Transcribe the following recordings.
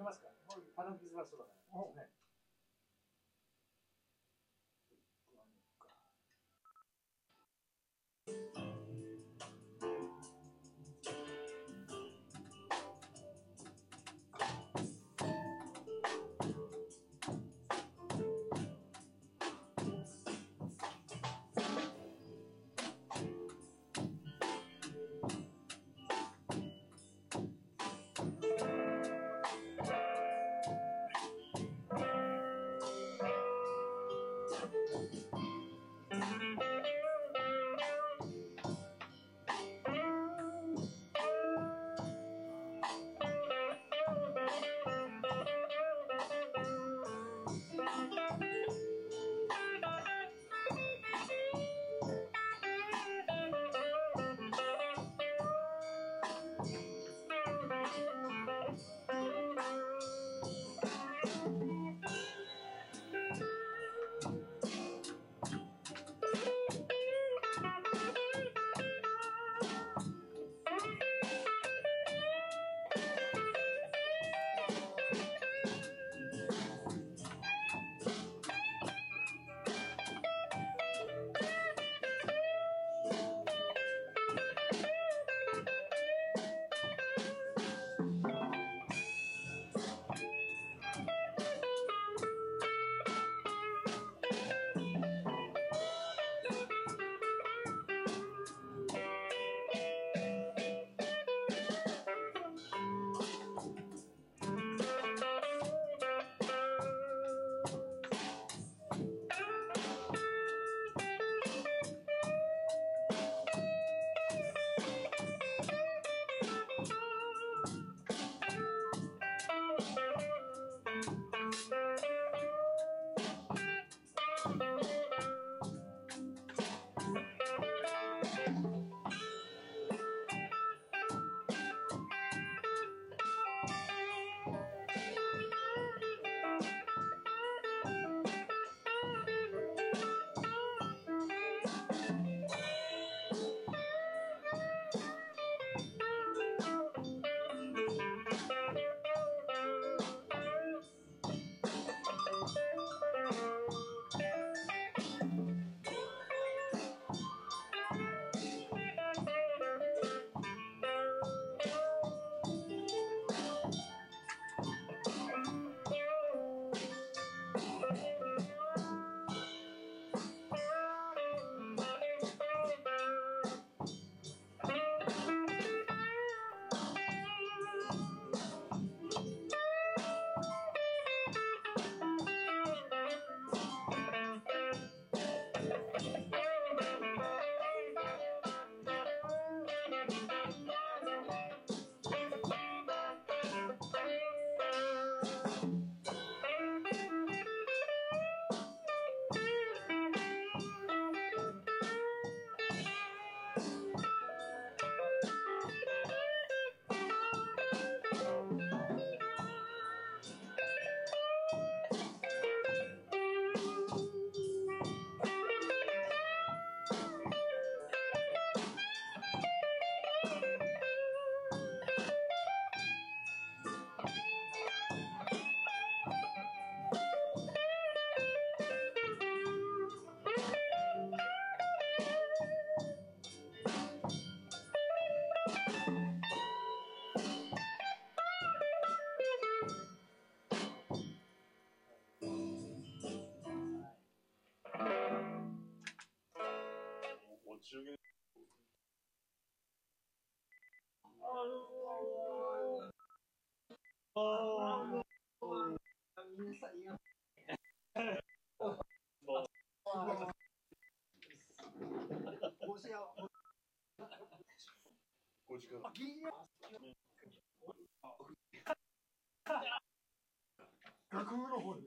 げますから。もう鼻水はそうだから。ね学部の方に。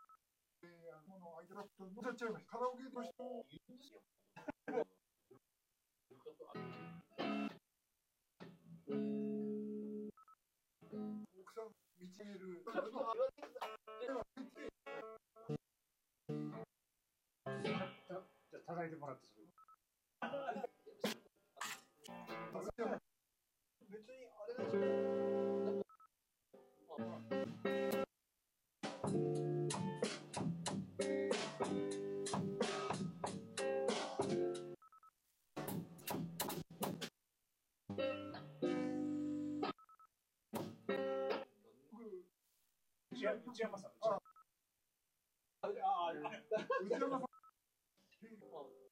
えのちゃいました。カラオケ奥さん見つめる。Cem, Cem Hasan. Cem.